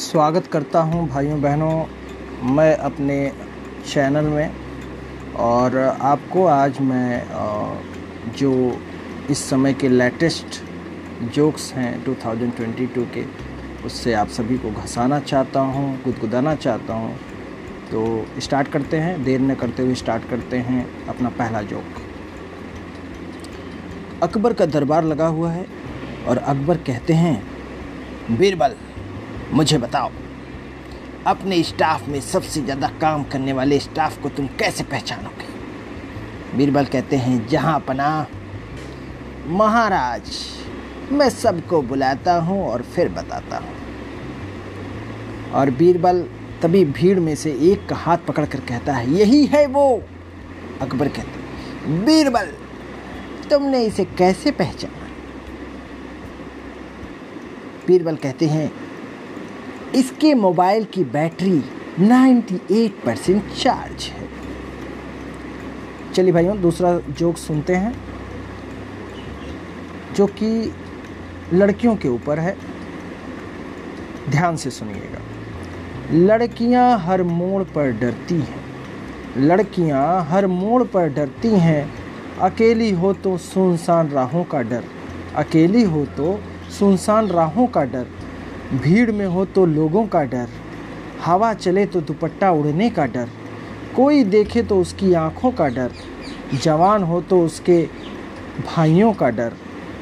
स्वागत करता हूँ भाइयों बहनों, मैं अपने चैनल में और आपको आज मैं जो इस समय के लेटेस्ट जोक्स हैं 2022 के, उससे आप सभी को घसाना चाहता हूँ, गुदगुदाना चाहता हूँ। तो स्टार्ट करते हैं, देर न करते हुए स्टार्ट करते हैं अपना पहला जोक। अकबर का दरबार लगा हुआ है और अकबर कहते हैं, बीरबल मुझे बताओ, अपने स्टाफ में सबसे ज़्यादा काम करने वाले स्टाफ को तुम कैसे पहचानोगे? बीरबल कहते हैं, जहाँ पना, महाराज, मैं सबको बुलाता हूँ और फिर बताता हूँ। और बीरबल तभी भीड़ में से एक का हाथ पकड़ कर कहता है, यही है वो! अकबर कहते बीरबल, तुमने इसे कैसे पहचाना? बीरबल कहते हैं इसके मोबाइल की बैटरी 98 परसेंट चार्ज है। चलिए भाइयों, दूसरा जोक सुनते हैं, जो कि लड़कियों के ऊपर है। ध्यान से सुनिएगा। लड़कियाँ हर मोड़ पर डरती हैं। लड़कियाँ हर मोड़ पर डरती हैं। अकेली हो तो सुनसान राहों का डर, अकेली हो तो सुनसान राहों का डर। भीड़ में हो तो लोगों का डर, हवा चले तो दुपट्टा उड़ने का डर, कोई देखे तो उसकी आँखों का डर, जवान हो तो उसके भाइयों का डर।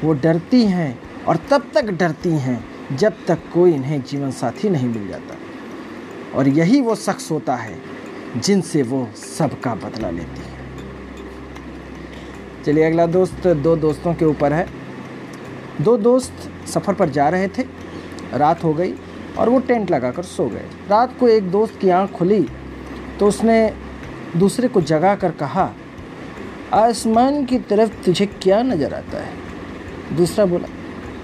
वो डरती हैं और तब तक डरती हैं जब तक कोई इन्हें जीवन साथी नहीं मिल जाता। और यही वो शख्स होता है जिनसे वो सबका बदला लेती है। चलिए अगला दोस्त दो दोस्तों के ऊपर है। दो दोस्त सफ़र पर जा रहे थे। रात हो गई और वो टेंट लगाकर सो गए। रात को एक दोस्त की आँख खुली तो उसने दूसरे को जगा कर कहा, आसमान की तरफ़ तुझे क्या नज़र आता है? दूसरा बोला,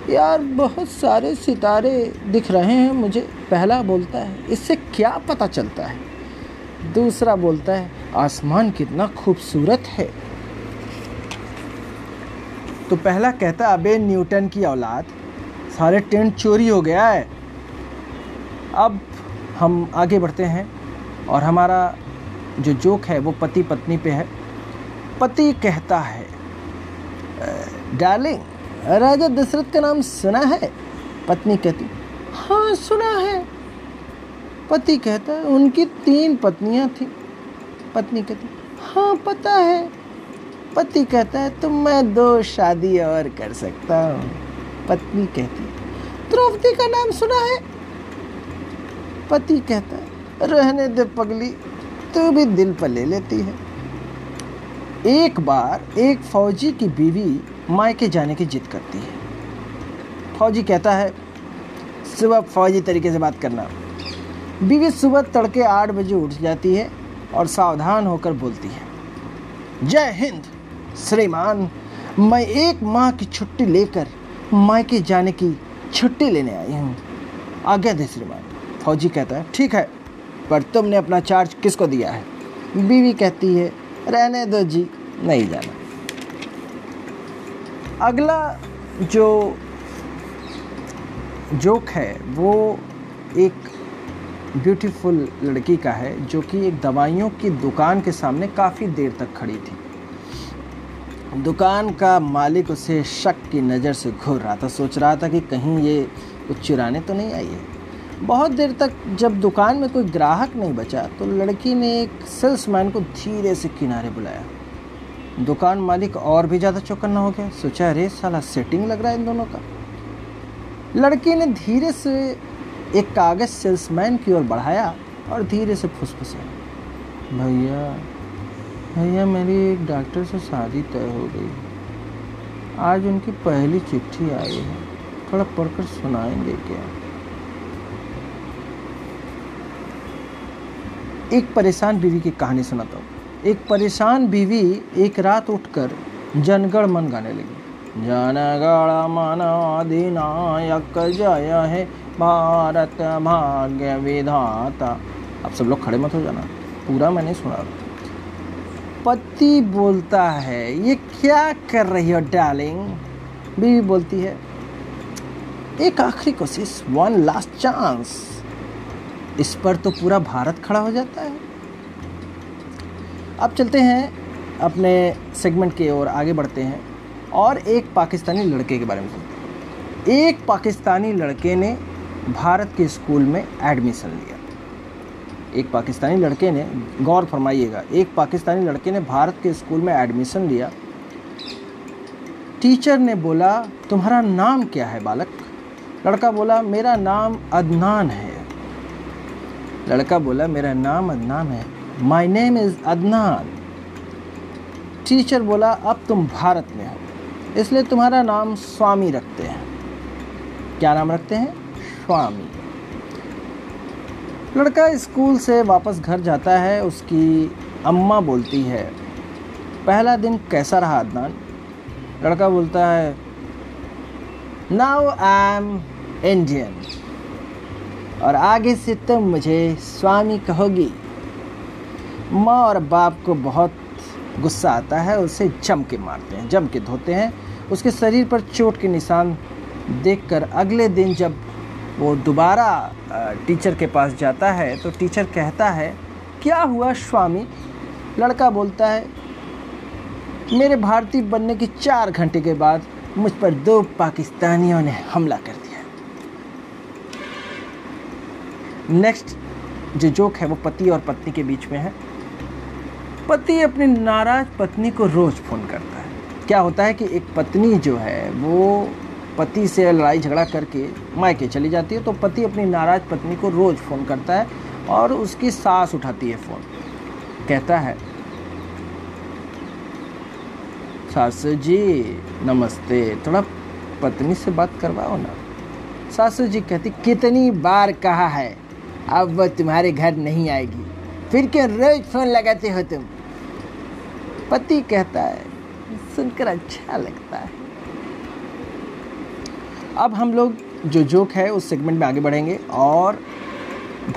यार, बहुत सारे सितारे दिख रहे हैं मुझे। पहला बोलता है, इससे क्या पता चलता है? दूसरा बोलता है, आसमान कितना खूबसूरत है। तो पहला कहता, अबे न्यूटन की औलाद सारे टेंट चोरी हो गया है। अब हम आगे बढ़ते हैं और हमारा जो जोक है वो पति पत्नी पे है। पति कहता है डार्लिंग राजा दशरथ का नाम सुना है? पत्नी कहती हाँ सुना है। पति कहता है उनकी तीन पत्नियाँ थी। पत्नी कहती हाँ पता है। पति कहता है तो मैं दो शादी और कर सकता हूँ। पत्नी कहती है। द्रौपदी का नाम सुना है? पति कहता है, रहने दे पगली, तू भी दिल पर ले लेती है। एक बार एक फौजी की बीवी मायके जाने की जिद करती है। फौजी कहता है, सुबह फौजी तरीके से बात करना। बीवी सुबह तड़के आठ बजे उठ जाती है और सावधान होकर बोलती है, जय हिंद, श्रीमान, मैं एक माह की छुट्टी लेकर मायके जाने की छुट्टी लेने आई हूँ। आज्ञा दे श्रीमान फौजी कहता है, ठीक है, पर तुमने अपना चार्ज किसको दिया है? बीवी कहती है, रहने दो जी, नहीं जाना। अगला जो जोक है, वो एक ब्यूटीफुल लड़की का है, जो कि एक दवाइयों की दुकान के सामने काफ़ी देर तक खड़ी थी। दुकान का मालिक उसे शक की नज़र से घूर रहा था, सोच रहा था कि कहीं ये कुछ चुराने तो नहीं आई है। बहुत देर तक जब दुकान में कोई ग्राहक नहीं बचा तो लड़की ने एक सेल्समैन को धीरे से किनारे बुलाया। दुकान मालिक और भी ज़्यादा चौकन्ना हो गया। सोचा, अरे, साला सेटिंग लग रहा है इन दोनों का। लड़की ने धीरे से एक कागज़ सेल्समैन की ओर बढ़ाया और धीरे से फुसफुसाया। भैया भैया, मेरी एक डॉक्टर से शादी तय हो गई। आज उनकी पहली चिट्ठी आई है। थोड़ा पढ़कर सुनाएँगे क्या? एक परेशान बीवी की कहानी सुनाता हूँ। एक परेशान बीवी एक रात उठकर जनगण मन गाने लगी। जनगण मन अधिनायक जय है, भारत भाग्य विधाता। आप सब लोग खड़े मत हो जाना। पूरा मैंने सुना। पति बोलता है, ये क्या कर रही हो डार्लिंग बीवी बोलती है, एक आखिरी कोशिश वन लास्ट चांस इस पर तो पूरा भारत खड़ा हो जाता है। अब चलते हैं अपने सेगमेंट के ओर, आगे बढ़ते हैं और एक पाकिस्तानी लड़के के बारे में सुनते हैं। एक पाकिस्तानी लड़के ने भारत के स्कूल में एडमिशन लिया। एक पाकिस्तानी लड़के ने गौर फरमाइएगा, एक पाकिस्तानी लड़के ने भारत के स्कूल में एडमिशन लिया। टीचर ने बोला, तुम्हारा नाम क्या है बालक? लड़का बोला, मेरा नाम अदनान है। लड़का बोला, मेरा नाम अदनान है। My name is Adnan. Teacher बोला, अब तुम भारत में हो, इसलिए तुम्हारा नाम स्वामी रखते हैं। क्या नाम रखते हैं? स्वामी। लड़का स्कूल से वापस घर जाता है, उसकी अम्मा बोलती है, पहला दिन कैसा रहा अदनान? लड़का बोलता है, नाउ आई एम इंडियन और आगे से तुम मुझे स्वामी कहोगी। माँ और बाप को बहुत गुस्सा आता है, उसे जम के मारते हैं जम के धोते हैं, उसके शरीर पर चोट के निशान देखकर अगले दिन जब वो दोबारा टीचर के पास जाता है तो टीचर कहता है, क्या हुआ स्वामी? लड़का बोलता है, मेरे भारतीय बनने के चार घंटे के बाद मुझ पर दो पाकिस्तानियों ने हमला कर दिया नेक्स्ट जो जोक है, वो पति और पत्नी के बीच में है। पति अपनी नाराज़ पत्नी को रोज़ फ़ोन करता है। क्या होता है कि एक पत्नी जो है, वो पति से लड़ाई झगड़ा करके मायके चली जाती है तो पति अपनी नाराज़ पत्नी को रोज़ फ़ोन करता है और उसकी सास उठाती है फ़ोन। कहता है, सास जी, नमस्ते। थोड़ा पत्नी से बात करवाओ ना। सासू जी कहती, कितनी बार कहा है, अब वह तुम्हारे घर नहीं आएगी। फिर क्यों रोज फ़ोन लगाते हो तुम? पति कहता है, सुनकर अच्छा लगता है। अब हम लोग जो जोक है, उस सेगमेंट में आगे बढ़ेंगे और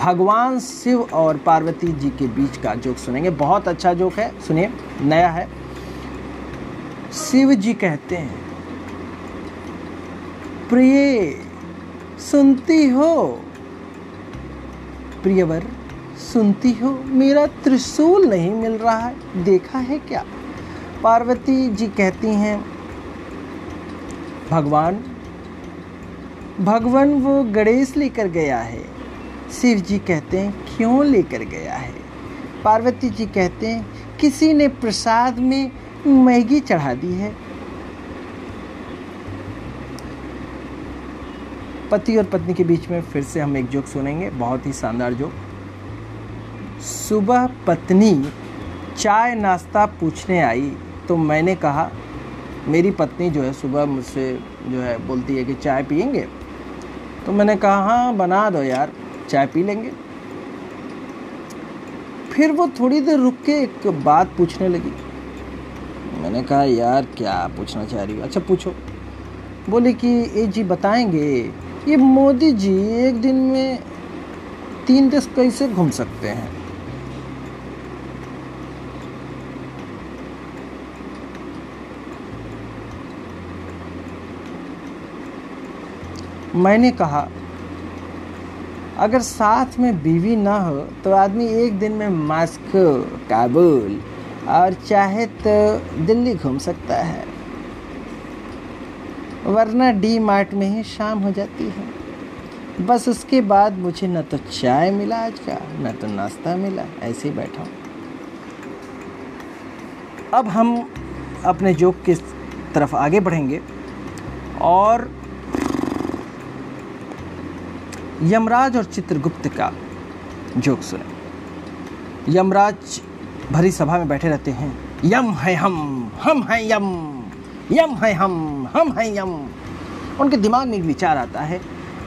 भगवान शिव और पार्वती जी के बीच का जोक सुनेंगे। बहुत अच्छा जोक है, सुनिए, नया है। शिव जी कहते हैं, प्रिय, सुनती हो। प्रियवर, सुनती हो। मेरा त्रिशूल नहीं मिल रहा है। देखा है क्या? पार्वती जी कहती हैं, भगवान भगवान वो गणेश लेकर गया है। शिव जी कहते हैं, क्यों लेकर गया है? पार्वती जी कहते हैं, किसी ने प्रसाद में मैगी चढ़ा दी है। पति और पत्नी के बीच में फिर से हम एक जोक सुनेंगे, बहुत ही शानदार जोक। सुबह पत्नी चाय नाश्ता पूछने आई तो मैंने कहा, मेरी पत्नी जो है सुबह मुझसे जो है बोलती है कि चाय पियेंगे? तो मैंने कहा हाँ बना दो यार, चाय पी लेंगे। फिर वो थोड़ी देर रुक के एक बात पूछने लगी। मैंने कहा, यार, क्या पूछना चाह रही हो? अच्छा पूछो। बोले कि, ए जी, बताएँगे, ये मोदी जी एक दिन में तीन देश कैसे घूम सकते हैं? मैंने कहा, अगर साथ में बीवी ना हो तो आदमी एक दिन में मास्को, काबुल और चाहे तो दिल्ली घूम सकता है। वरना डी मार्ट में ही शाम हो जाती है। बस उसके बाद मुझे न तो चाय मिला आज का, न तो नाश्ता मिला, ऐसे ही बैठा हूँ। अब हम अपने जोक की तरफ़ आगे बढ़ेंगे और यमराज और चित्रगुप्त का जोक सुने। यमराज भरी सभा में बैठे रहते हैं। यम है हम हम हैं यम यम है हम हम हैं यम। उनके दिमाग में एक विचार आता है।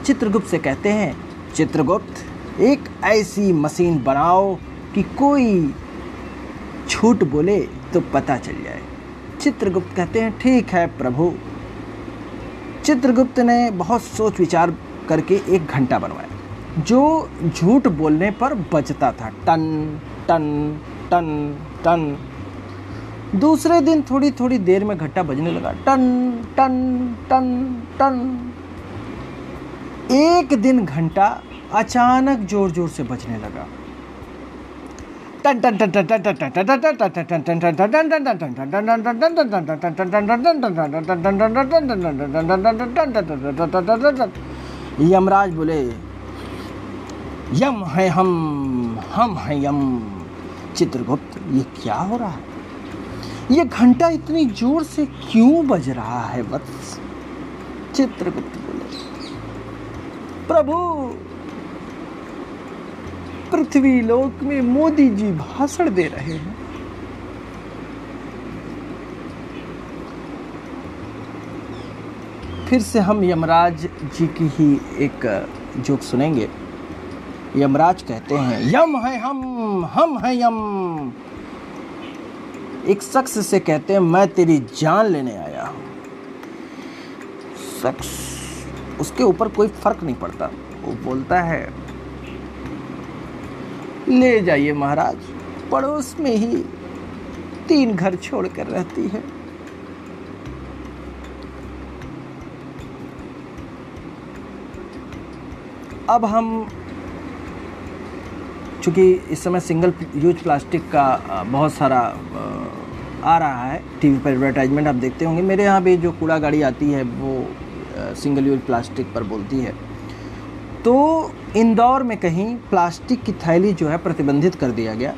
चित्रगुप्त से कहते हैं, चित्रगुप्त, एक ऐसी मशीन बनाओ कि कोई झूठ बोले तो पता चल जाए। चित्रगुप्त कहते हैं, ठीक है प्रभु। चित्रगुप्त ने बहुत सोच विचार करके एक घंटा बनवाया जो झूठ बोलने पर बचता था टन टन टन टन दूसरे दिन थोड़ी थोड़ी देर में घंटा बजने लगा टन टन टन टन एक दिन घंटा अचानक ज़ोर ज़ोर से बजने लगा यमराज बोले, यम है हम हम हैं यम। चित्रगुप्त, ये क्या हो रहा है? ये घंटा इतनी ज़ोर से क्यों बज रहा है वत्स? चित्रगुप्त बोले, प्रभु, पृथ्वी लोक में मोदी जी भाषण दे रहे हैं। फिर से हम यमराज जी की ही एक जोक सुनेंगे। यमराज कहते हैं, यम है हम हम है यम। एक शख्स से कहते हैं, मैं तेरी जान लेने आया हूँ। शख्स, उसके ऊपर कोई फ़र्क नहीं पड़ता। वो बोलता है, ले जाइए महाराज, पड़ोस में ही तीन घर छोड़कर रहती है। अब हम, चूँकि इस समय सिंगल यूज़ प्लास्टिक का बहुत सारा आ रहा है टीवी पर एडवर्टाइजमेंट आप देखते होंगे। मेरे यहाँ भी जो कूड़ा गाड़ी आती है, वो सिंगल यूज़ प्लास्टिक पर बोलती है। तो इंदौर में कहीं प्लास्टिक की थैली जो है प्रतिबंधित कर दिया गया।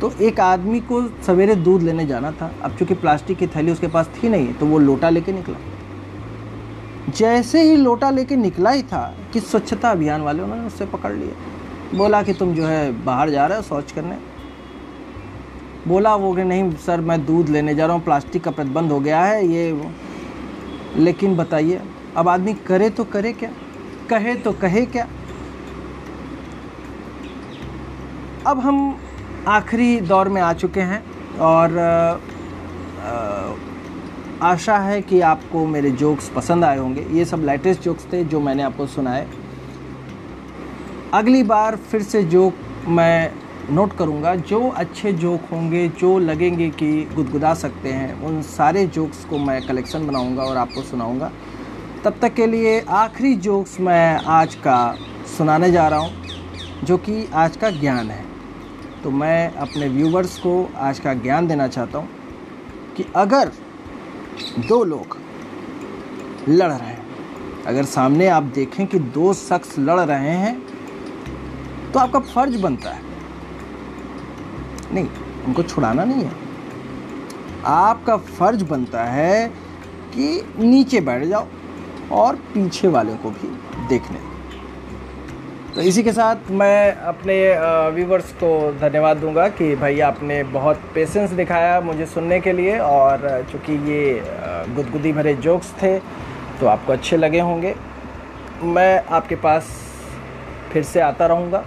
तो एक आदमी को सवेरे दूध लेने जाना था। अब चूँकि प्लास्टिक की थैली उसके पास थी नहीं तो वो लोटा लेके निकला। जैसे ही लोटा लेके निकला ही था कि स्वच्छता अभियान वाले उन्होंने उससे पकड़ लिया। बोला कि तुम जो है बाहर जा रहे हो शौच करने। बोला, वो कि नहीं सर, मैं दूध लेने जा रहा हूँ, प्लास्टिक का प्रतिबंध हो गया है, ये वो। लेकिन बताइए, अब आदमी करे तो करे क्या? कहे तो कहे क्या? अब हम आखिरी दौर में आ चुके हैं और आशा है कि आपको मेरे जोक्स पसंद आए होंगे। ये सब लेटेस्ट जोक्स थे जो मैंने आपको सुनाए। अगली बार फिर से जोक मैं नोट करूँगा। जो अच्छे जोक होंगे, जो लगेंगे कि गुदगुदा सकते हैं, उन सारे जोक्स को मैं कलेक्शन बनाऊँगा और आपको सुनाऊँगा। तब तक के लिए आखिरी जोक्स मैं आज का सुनाने जा रहा हूँ, जो कि आज का ज्ञान है। तो मैं अपने व्यूवर्स को आज का ज्ञान देना चाहता हूँ कि अगर दो लोग लड़ रहे हैं। अगर सामने आप देखें कि दो शख्स लड़ रहे हैं तो आपका फ़र्ज़ बनता है। नहीं, उनको छुड़ाना नहीं है। आपका फ़र्ज़ बनता है कि नीचे बैठ जाओ और पीछे वाले को भी देखने तो इसी के साथ मैं अपने व्यूवर्स को धन्यवाद दूँगा कि भाई आपने बहुत पेशेंस दिखाया मुझे सुनने के लिए और चूँकि ये गुदगुदी भरे जोक्स थे तो आपको अच्छे लगे होंगे। मैं आपके पास फिर से आता रहूँगा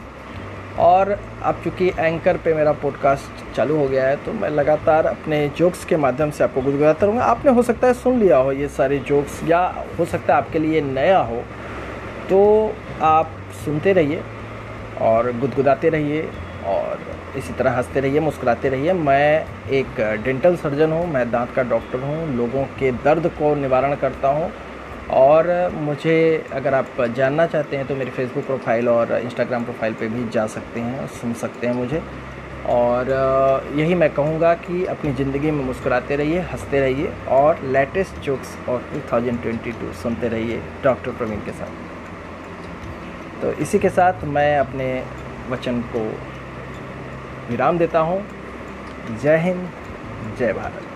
और अब चूँकि एंकर पे मेरा पॉडकास्ट चालू हो गया है तो मैं लगातार अपने जोक्स के माध्यम से आपको गुदगुदाता रहूँगा। आपने हो सकता है सुन लिया हो ये सारे जोक्स या हो सकता है आपके लिए नया हो तो आप सुनते रहिए और गुदगुदाते रहिए और इसी तरह हँसते रहिए, मुस्कुराते रहिए। मैं एक डेंटल सर्जन हूँ, मैं दांत का डॉक्टर हूँ, लोगों के दर्द को निवारण करता हूँ। और मुझे अगर आप जानना चाहते हैं तो मेरी फेसबुक प्रोफ़ाइल और इंस्टाग्राम प्रोफ़ाइल पे भी जा सकते हैं, सुन सकते हैं मुझे। और यही मैं कहूँगा कि अपनी ज़िंदगी में मुस्कुराते रहिए, हँसते रहिए और लेटेस्ट जोक्स और 2022 सुनते रहिए डॉक्टर प्रवीण के साथ। तो इसी के साथ मैं अपने वचन को विराम देता हूँ। जय हिंद, जय भारत।